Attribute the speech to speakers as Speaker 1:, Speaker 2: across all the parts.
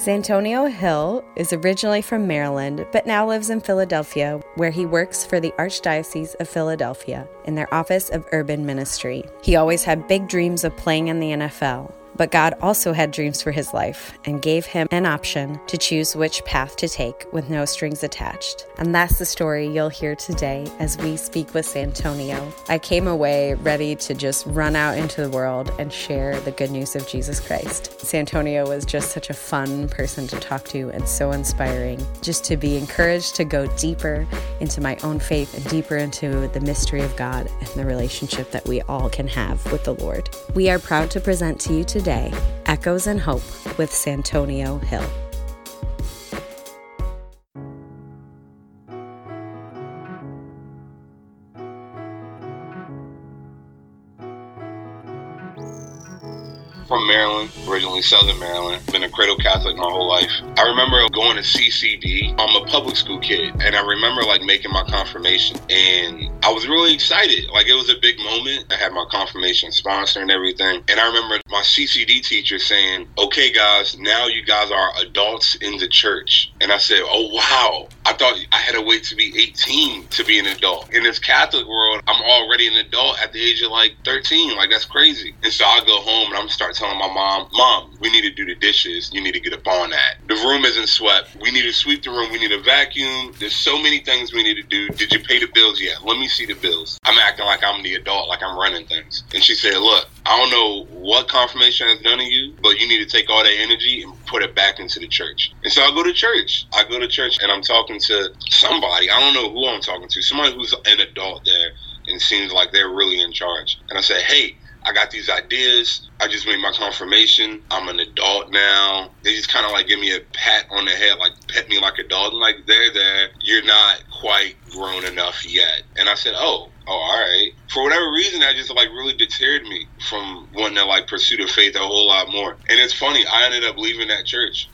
Speaker 1: Santonio Hill is originally from Maryland, but now lives in Philadelphia, where he works for the Archdiocese of Philadelphia in their Office of Urban Ministry. He always had big dreams of playing in the NFL. But God also had dreams for his life and gave him an option to choose which path to take with no strings attached. And that's the story you'll hear today as we speak with Santonio. I came away ready to just run out into the world and share the good news of Jesus Christ. Santonio was just such a fun person to talk to and so inspiring, just to be encouraged to go deeper into my own faith and deeper into the mystery of God and the relationship that we all can have with the Lord. We are proud to present to you today today Echoes and Hope with Santonio Hill.
Speaker 2: Originally Southern Maryland. Been a cradle Catholic my whole life. I remember going to CCD. I'm a public school kid, and I remember like making my confirmation, and I was really excited. Like it was a big moment. I had my confirmation sponsor and everything, and I remember my CCD teacher saying, "Okay, guys, now you guys are adults in the church," and I said, "Oh wow." I thought I had to wait to be 18 to be an adult. In this Catholic world, I'm already an adult at the age of like 13. Like that's crazy. And so I go home and I'm start telling my mom, Mom, we need to do the dishes. You need to get up on that. The room isn't swept. We need to sweep the room. We need a vacuum. There's so many things we need to do. Did you pay the bills yet? Let me see the bills. I'm acting like I'm the adult, like I'm running things. And she said, Look, I don't know what confirmation has done to you, but you need to take all that energy and put it back into the church. And so I go to church. I go to church and I'm talking to somebody. I don't know who I'm talking to. Somebody who's an adult there and seems like they're really in charge. And I say, Hey, I got these ideas. I just made my confirmation. I'm an adult now. They just kind of like give me a pat on the head, like pet me like a dog. I'm like, there, there. You're not quite grown enough yet. And I said, oh, oh, all right. For whatever reason, that just like really deterred me from wanting to like pursue the faith a whole lot more. And it's funny, I ended up leaving that church,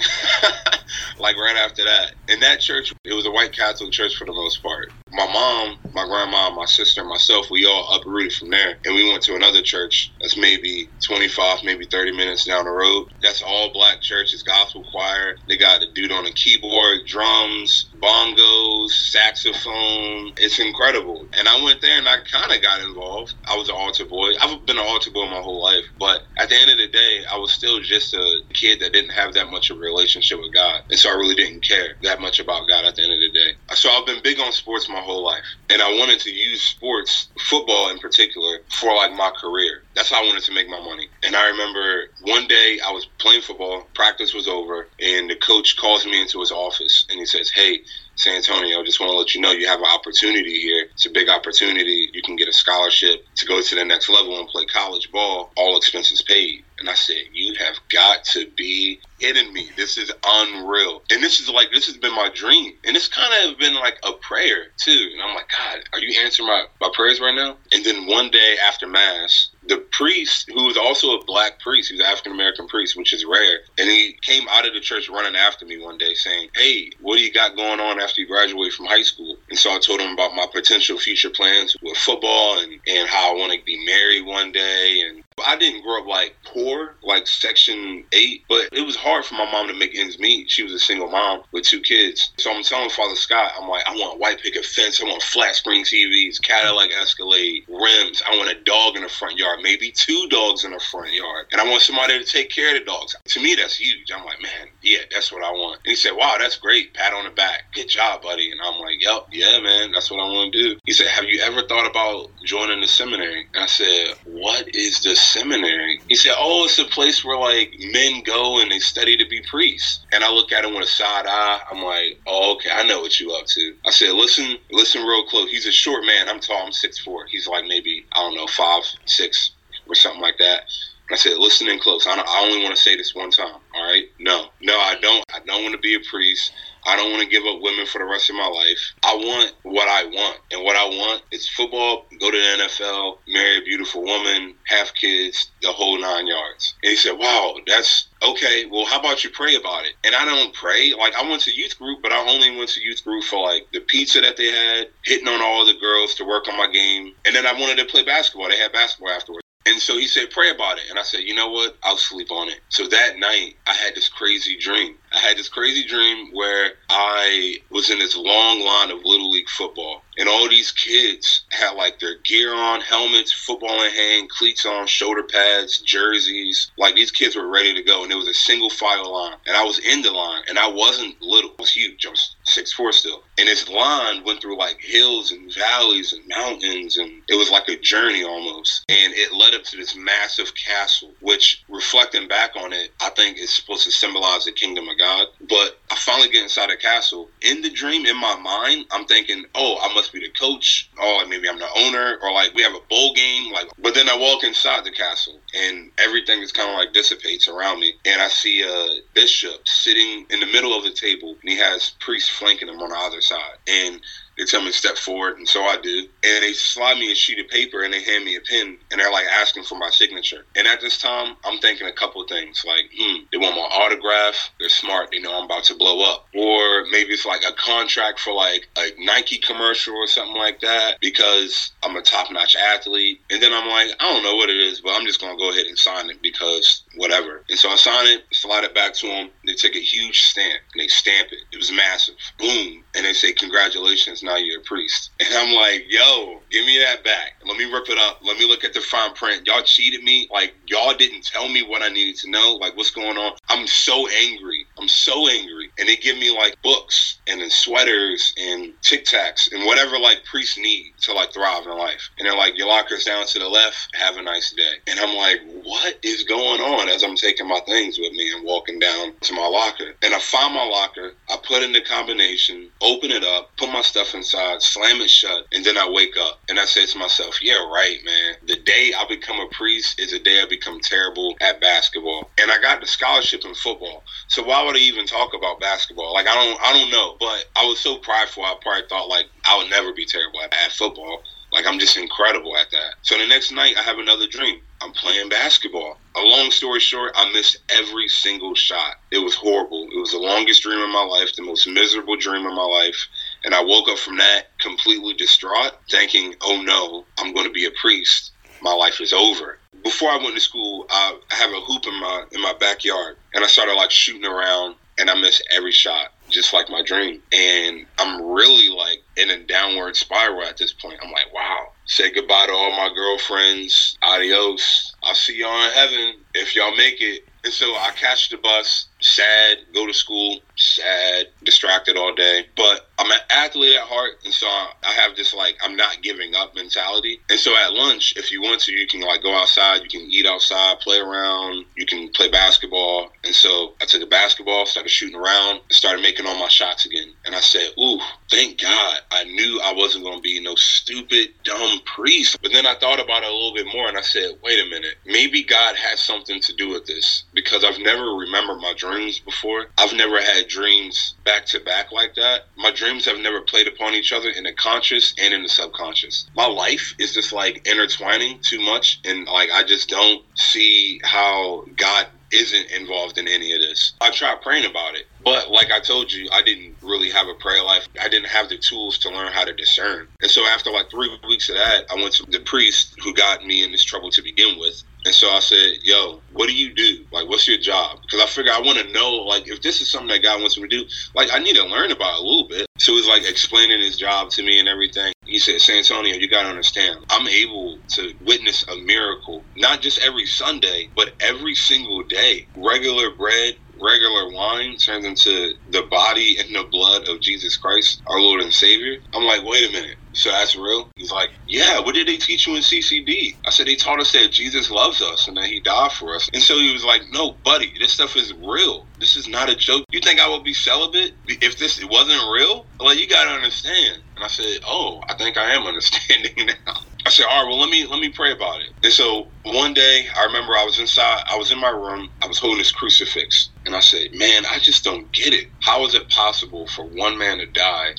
Speaker 2: like right after that. And that church, it was a white Catholic church for the most part. My mom, my grandma, my sister, myself, we all uprooted from there, and we went to another church that's maybe 25, maybe 30 minutes down the road. That's all black church. It's gospel choir. They got a dude on the keyboard, drums, bongos, saxophone. It's incredible. And I went there and I kind of got involved. I was an altar boy. I've been an altar boy my whole life. But at the end of the day, I was still just a kid that didn't have that much of a relationship with God. And so I really didn't care that much about God at the end of the day. So I've been big on sports my whole life. And I wanted to use sports, football in particular, for like my career. That's how I wanted to make my money. And I remember one day I was playing football, practice was over, and the coach calls me into his office and he says, Hey, Santonio, just want to let you know you have an opportunity here. It's a big opportunity. Can get a scholarship to go to the next level and play college ball, all expenses paid. And I said, You have got to be kidding me. This is unreal. And this is like, this has been my dream. And it's kind of been like a prayer, too. And I'm like, God, are you answering my, my prayers right now? And then one day after Mass, the priest, who was also a black priest, he was African American priest, which is rare, and he came out of the church running after me one day saying, Hey, what do you got going on after you graduate from high school? And so I told him about my potential future plans with football and, and how I want to be married one day and I didn't grow up like poor, like Section 8, but it was hard for my mom to make ends meet. She was a single mom with two kids. So I'm telling Father Scott, I'm like, I want a white picket fence, I want flat screen TVs, Cadillac Escalade, rims, I want a dog in the front yard, maybe two dogs in the front yard. And I want somebody to take care of the dogs. To me, that's huge. I'm like, man, yeah, that's what I want. And he said, wow, that's great. Pat on the back. Good job, buddy. And I'm like, yep, yeah, man, that's what I want to do. He said, have you ever thought about joining the seminary? And I said, what is the seminary. Said, "Oh, it's a place where like men go and they study to be priests." And I look at him with a side eye. I'm like, "Oh, okay, I know what you up to." I said, "Listen, listen real close. He's a short man. I'm tall. I'm six four. He's like maybe I don't know five six or something like that." I said, listen in close. I, I only want to say this one time. All right? No, no, I don't. I don't want to be a priest. I don't want to give up women for the rest of my life. I want what I want. And what I want is football, go to the NFL, marry a beautiful woman, have kids, the whole nine yards. And he said, Wow, that's okay. Well, how about you pray about it? And I don't pray. Like, I went to youth group, but I only went to youth group for like the pizza that they had, hitting on all the girls to work on my game. And then I wanted to play basketball. They had basketball afterwards. And so he said, pray about it. And I said, you know what? I'll sleep on it. So that night, I had this crazy dream. I had this crazy dream where I was in this long line of Little League football. And all these kids had like their gear on, helmets, football in hand, cleats on, shoulder pads, jerseys. Like these kids were ready to go. And it was a single file line. And I was in the line. And I wasn't little. I was huge. I was six four still. And this line went through like hills and valleys and mountains. And it was like a journey almost. And it led up to this massive castle, which reflecting back on it, I think is supposed to symbolize the kingdom of God. But I finally get inside the castle. In the dream, in my mind, I'm thinking, oh, I must be the coach. Oh, maybe I'm the owner. Or like we have a bowl game. Like, but then I walk inside the castle and everything is kind of like dissipates around me. And I see a bishop sitting in the middle of the table and he has priests flanking him on the other side. And they tell me to step forward, and so I do. And they slide me a sheet of paper and they hand me a pen, and they're like asking for my signature. And at this time, I'm thinking a couple things like, hmm, they want my autograph. They're smart. They know I'm about to blow up. Or maybe it's like a contract for like a Nike commercial or something like that because I'm a top notch athlete. And then I'm like, I don't know what it is, but I'm just going to go ahead and sign it because whatever. And so I sign it, slide it back to them. Take a huge stamp and they stamp it. It was massive. Boom. And they say, Congratulations, now you're a priest. And I'm like, Yo, give me that back. Let me rip it up. Let me look at the fine print. Y'all cheated me. Like, y'all didn't tell me what I needed to know. Like, what's going on? I'm so angry. I'm so angry. And they give me like books and then sweaters and tic tacs and whatever like priests need to like thrive in life. And they're like, Your locker's down to the left. Have a nice day. And I'm like, What is going on? as I'm taking my things with me and walking down to my locker. And I find my locker, I put in the combination, open it up, put my stuff inside, slam it shut, and then I wake up and I say to myself, yeah, right, man. The day I become a priest is the day I become terrible at basketball. And I got the scholarship in football. So why would I even talk about basketball? Like I don't I don't know. But I was so prideful I probably thought like I would never be terrible at, at football. Like I'm just incredible at that. So the next night I have another dream. I'm playing basketball. A long story short, I missed every single shot. It was horrible. It was the longest dream of my life, the most miserable dream of my life. And I woke up from that completely distraught, thinking, oh no, I'm going to be a priest. My life is over. Before I went to school, I have a hoop in my in my backyard, and I started like shooting around, and I missed every shot, just like my dream. And I'm really like in a downward spiral at this point. I'm like, wow, say goodbye to all my girlfriends. Adios. I'll see y'all in heaven if y'all make it. And so I catch the bus, sad, go to school, sad, distracted all day. But I'm an athlete at heart, and so I have this like I'm not giving up mentality. And so at lunch, if you want to, you can like go outside, you can eat outside, play around, you can play basketball. And so I took a basketball, started shooting around, started making all my shots again. And I said, "Ooh, thank God! I knew I wasn't going to be no stupid, dumb priest." But then I thought about it a little bit more, and I said, "Wait a minute, maybe God has something to do with this because I've never remembered my dreams before. I've never had dreams back to back like that. My dreams have never played upon each other in the conscious and in the subconscious. My life is just like intertwining too much, and like I just don't see how God isn't involved in any of this. I tried praying about it, but like I told you, I didn't really have a prayer life. I didn't have the tools to learn how to discern. And so after like three weeks of that, I went to the priest who got me in this trouble to begin with. And so I said, yo, what do you do? Like, what's your job? Because I figure I want to know, like, if this is something that God wants me to do, like, I need to learn about a little bit. So he was like explaining his job to me and everything. He said, Santonio, you got to understand, I'm able to witness a miracle, not just every Sunday, but every single day. Regular bread, regular wine turns into the body and the blood of Jesus Christ, our Lord and Savior. I'm like, wait a minute. So that's real? He's like, yeah, what did they teach you in CCD? I said, they taught us that Jesus loves us and that he died for us. And so he was like, no, buddy, this stuff is real. This is not a joke. You think I would be celibate if this wasn't real? Like, you got to understand. And I said, oh, I think I am understanding now. I said, all right, well, let me let me pray about it. And so one day, I remember I was inside, I was in my room, I was holding this crucifix, and I said, man, I just don't get it. How is it possible for one man to die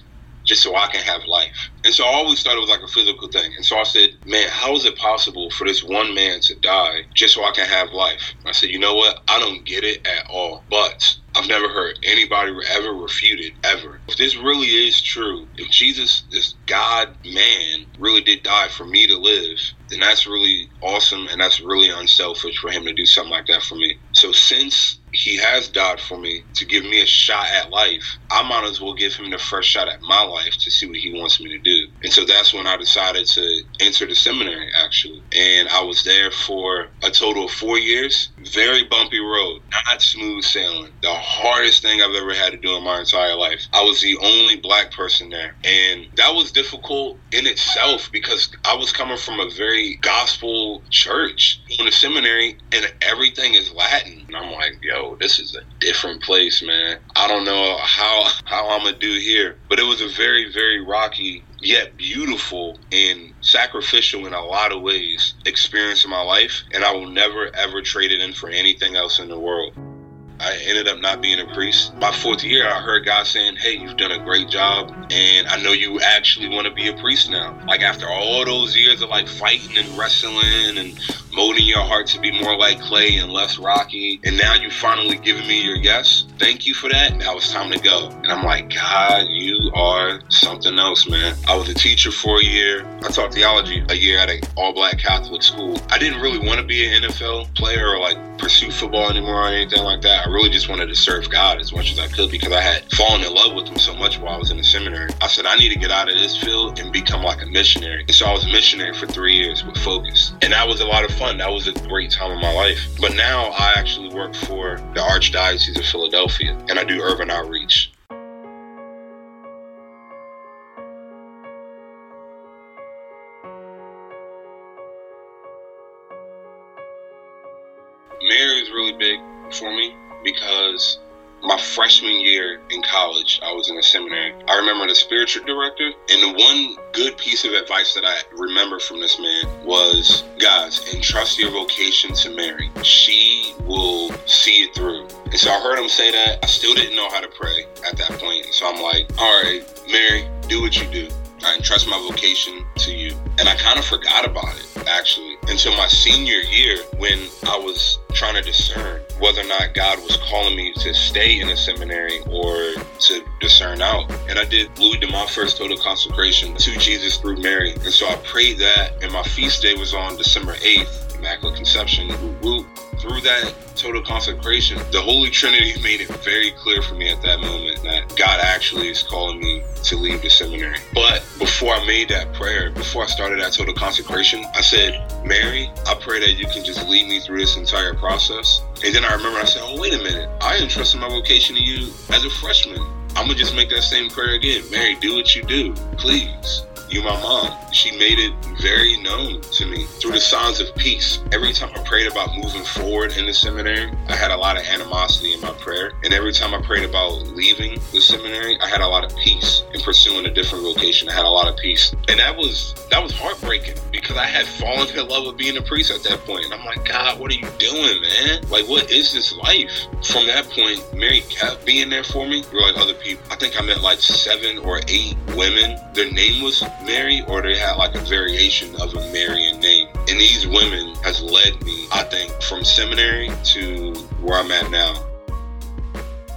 Speaker 2: just so I can have life. And so I always thought it was like a physical thing. And so I said, man, how is it possible for this one man to die just so I can have life? I said, you know what? I don't get it at all. But I've never heard anybody ever refute it, ever. If this really is true, if Jesus, this God man, really did die for me to live, then that's really awesome and that's really unselfish for him to do something like that for me. So since he has died for me to give me a shot at life, I might as well give him the first shot at my life to see what he wants me to do. And so that's when I decided to enter the seminary, actually. And I was there for a total of four years. Very bumpy road, not smooth sailing. The hardest thing I've ever had to do in my entire life. I was the only black person there. And that was difficult in itself because I was coming from a very gospel church in the seminary and everything is Latin. And I'm like, yo, this is a different place, man. I don't know how how I'm gonna do here. But it was a very, very rocky yet beautiful and sacrificial in a lot of ways experience in my life and I will never ever trade it in for anything else in the world. I ended up not being a priest. My fourth year, I heard God saying, Hey, you've done a great job, and I know you actually want to be a priest now. Like, after all those years of like fighting and wrestling and molding your heart to be more like clay and less rocky. And now you finally given me your yes. Thank you for that. Now it's time to go. And I'm like, God, you are something else, man. I was a teacher for a year. I taught theology a year at an all black Catholic school. I didn't really want to be an NFL player or like pursue football anymore or anything like that. I really just wanted to serve God as much as I could because I had fallen in love with him so much while I was in the seminary. I said, I need to get out of this field and become like a missionary. And so I was a missionary for three years with Focus. And that was a lot of fun. That was a great time in my life. But now I actually work for the Archdiocese of Philadelphia and I do urban outreach. Is really big for me because my freshman year in college, I was in a seminary. I remember the spiritual director, and the one good piece of advice that I remember from this man was guys, entrust your vocation to Mary. She will see it through. And so I heard him say that. I still didn't know how to pray at that point. So I'm like, all right, Mary, do what you do. I entrust my vocation to you. And I kind of forgot about it, actually, until my senior year when I was trying to discern whether or not God was calling me to stay in a seminary or to discern out. And I did Louis de Montfort's total consecration to Jesus through Mary. And so I prayed that, and my feast day was on December 8th, Immaculate Conception. Woo, through that total consecration, the Holy Trinity made it very clear for me at that moment that God actually is calling me to leave the seminary. But before I made that prayer, before I started that total consecration, I said, Mary, I pray that you can just lead me through this entire process. And then I remember I said, oh, wait a minute. I entrusted my vocation to you as a freshman. I'm going to just make that same prayer again. Mary, do what you do, please you my mom. She made it very known to me through the signs of peace. Every time I prayed about moving forward in the seminary, I had a lot of animosity in my prayer. And every time I prayed about leaving the seminary, I had a lot of peace in pursuing a different vocation. I had a lot of peace. And that was that was heartbreaking because I had fallen in love with being a priest at that point. And I'm like, God, what are you doing, man? Like, what is this life? From that point, Mary kept being there for me. You're like other people. I think I met like seven or eight women. Their name was Mary or they had like a variation of a Marian name. And these women has led me, I think, from seminary to where I'm at now.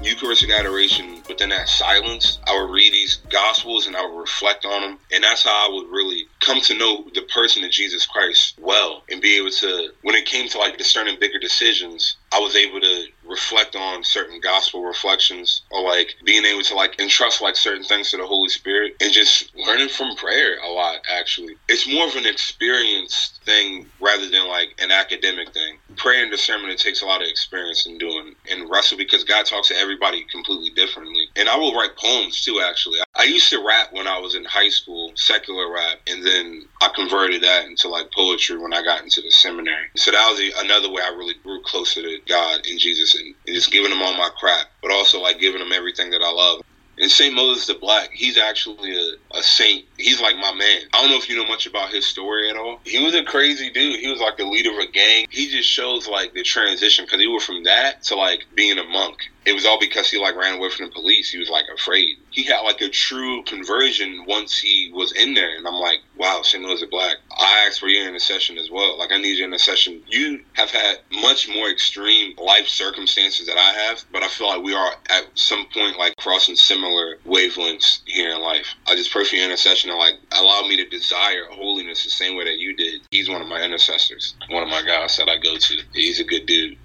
Speaker 2: Eucharistic adoration within that silence, I would read these gospels and I would reflect on them. And that's how I would really come to know the person of Jesus Christ well and be able to, when it came to like discerning bigger decisions, I was able to reflect on certain gospel reflections or like being able to like entrust like certain things to the Holy Spirit and just learning from prayer a lot actually. It's more of an experience thing rather than like an academic thing. Prayer and discernment it takes a lot of experience in doing and wrestle because God talks to everybody completely differently. And I will write poems too actually. I used to rap when I was in high school, secular rap, and then I converted that into like poetry when I got into the seminary. So that was another way I really grew closer to God and Jesus and, and just giving him all my crap, but also like giving him everything that I love. And St. Moses the Black, he's actually a, a saint. He's like my man. I don't know if you know much about his story at all. He was a crazy dude. He was like the leader of a gang. He just shows like the transition because he went from that to like being a monk it was all because he like ran away from the police. He was like afraid. He had like a true conversion once he was in there, and I'm like, wow, St. Louis Black. I asked for your intercession as well. Like I need your intercession. You have had much more extreme life circumstances that I have, but I feel like we are at some point like crossing similar wavelengths here in life. I just pray for your intercession and like allow me to desire holiness the same way that you did. He's one of my intercessors, one of my guys that I go to. He's a good dude.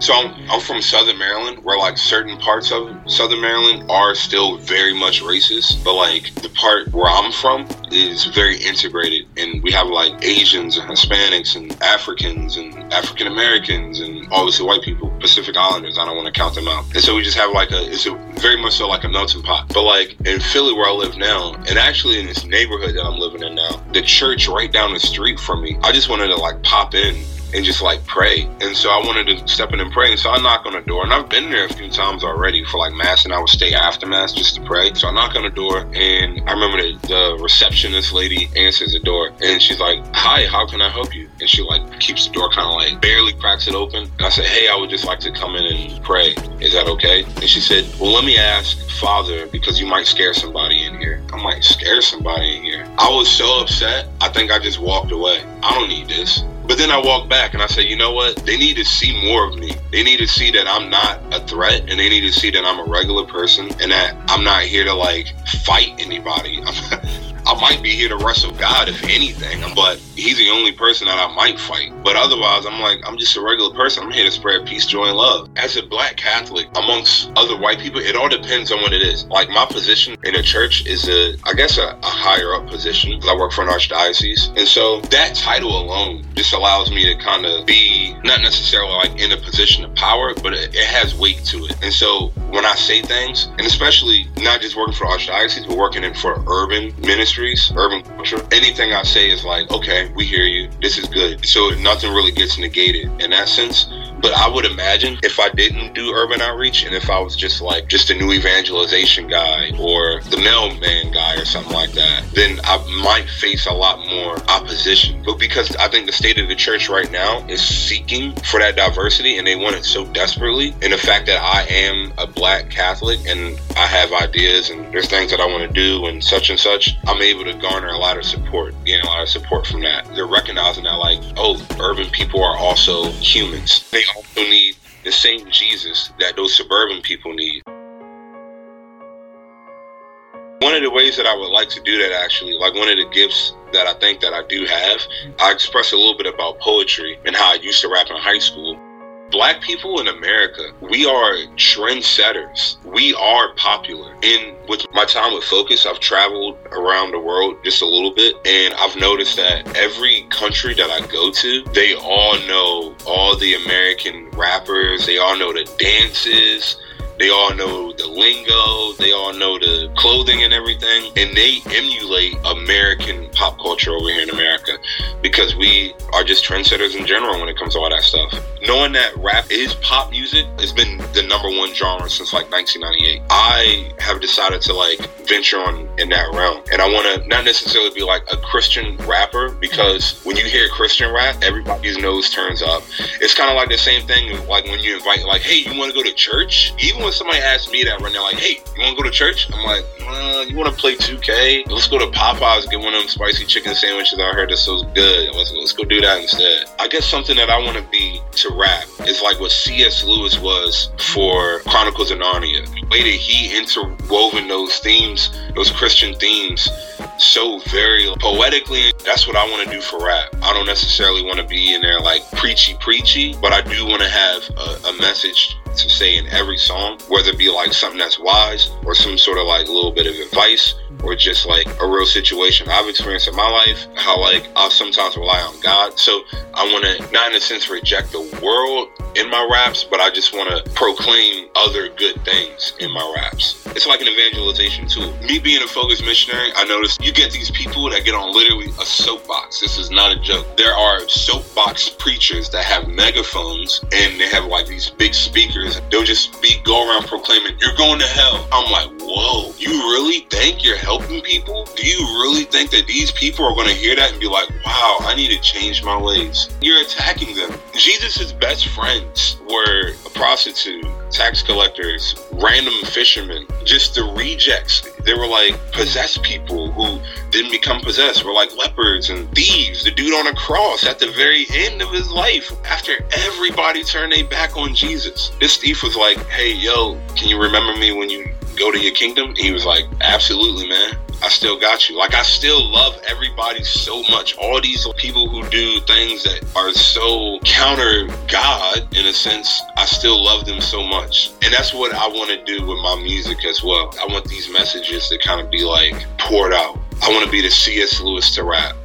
Speaker 2: So I'm, I'm from Southern Maryland, where like certain parts of Southern Maryland are still very much racist, but like the part where I'm from is very integrated, and we have like Asians and Hispanics and Africans and African Americans and obviously white people, Pacific Islanders. I don't want to count them out, and so we just have like a it's a very much so like a melting pot. But like in Philly, where I live now, and actually in this neighborhood that I'm living in now, the church right down the street from me, I just wanted to like pop in and just like pray. And so I wanted to step in and pray. And so I knock on the door, and I've been there a few times already for like mass, and I would stay after mass just to pray. So I knock on the door, and I remember the, the receptionist lady answers the door, and she's like, "Hi, how can I help you?" And she like keeps the door kind of like barely cracks it open. And I said, "Hey, I would just like to come in and pray. Is that okay?" And she said, "Well, let me ask Father because you might scare somebody in here." I'm like, "Scare somebody in here?" I was so upset. I think I just walked away. I don't need this. But then I walk back and I say, you know what? They need to see more of me. They need to see that I'm not a threat and they need to see that I'm a regular person and that I'm not here to like fight anybody. I might be here to wrestle God, if anything, but He's the only person that I might fight. But otherwise, I'm like, I'm just a regular person. I'm here to spread peace, joy, and love. As a black Catholic, amongst other white people, it all depends on what it is. Like my position in a church is a, I guess, a, a higher up position. I work for an archdiocese, and so that title alone just allows me to kind of be not necessarily like in a position of power, but it, it has weight to it. And so when I say things, and especially not just working for archdiocese, but working in for urban urban culture, anything I say is like, okay, we hear you. This is good. So nothing really gets negated in sense. But I would imagine if I didn't do urban outreach and if I was just like just a new evangelization guy or the mailman guy or something like that, then I might face a lot more opposition. But because I think the state of the church right now is seeking for that diversity and they want it so desperately, and the fact that I am a black Catholic and I have ideas and there's things that I want to do and such and such, I'm able to garner a lot of support, getting a lot of support from that. They're recognizing that like, oh, urban people are also humans. They also need the same Jesus that those suburban people need. One of the ways that I would like to do that actually, like one of the gifts that I think that I do have, I express a little bit about poetry and how I used to rap in high school. Black people in America, we are trendsetters. We are popular. And with my time with Focus, I've traveled around the world just a little bit, and I've noticed that every country that I go to, they all know all the American rappers, they all know the dances, they all know the lingo, they all know the clothing and everything, and they emulate American pop culture over here in America because we are just trendsetters in general when it comes to all that stuff. Knowing that rap is pop music has been the number one genre since like 1998. I have decided to like venture on in that realm, and I want to not necessarily be like a Christian rapper because when you hear Christian rap, everybody's nose turns up. It's kind of like the same thing like when you invite like, hey, you want to go to church? Even when somebody asks me that right now, like, hey, you want to go to church? I'm like, uh, you want to play 2K? Let's go to Popeyes, get one of them spicy chicken sandwiches I heard that's so good. Let's, let's go do that instead. I guess something that I want to be to rap is like what C.S. Lewis was for Chronicles of Narnia. The way that he interwoven those themes, those Christian themes, so very poetically. That's what I want to do for rap. I don't necessarily want to be in there like preachy, preachy, but I do want to have a, a message to say in every song, whether it be like something that's wise or some sort of like a little bit of advice or just like a real situation I've experienced in my life, how like I'll sometimes rely on God. So I want to not in a sense reject the world in my raps, but I just want to proclaim other good things in my raps. It's like an evangelization tool. Me being a focused missionary, I noticed you get these people that get on literally a soapbox. This is not a joke. There are soapbox preachers that have megaphones and they have like these big speakers. They'll just be go around proclaiming, "You're going to hell." I'm like, whoa, you really think you're helping people? Do you really think that these people are going to hear that and be like, wow, I need to change my ways? You're attacking them. Jesus' best were a prostitute, tax collectors, random fishermen, just the rejects. They were like possessed people who didn't become possessed, were like lepers and thieves. The dude on a cross at the very end of his life, after everybody turned their back on Jesus, this thief was like, hey, yo, can you remember me when you go to your kingdom? He was like, absolutely, man. I still got you. Like I still love everybody so much. All these people who do things that are so counter God in a sense, I still love them so much. And that's what I want to do with my music as well. I want these messages to kind of be like poured out. I want to be the C.S. Lewis to rap.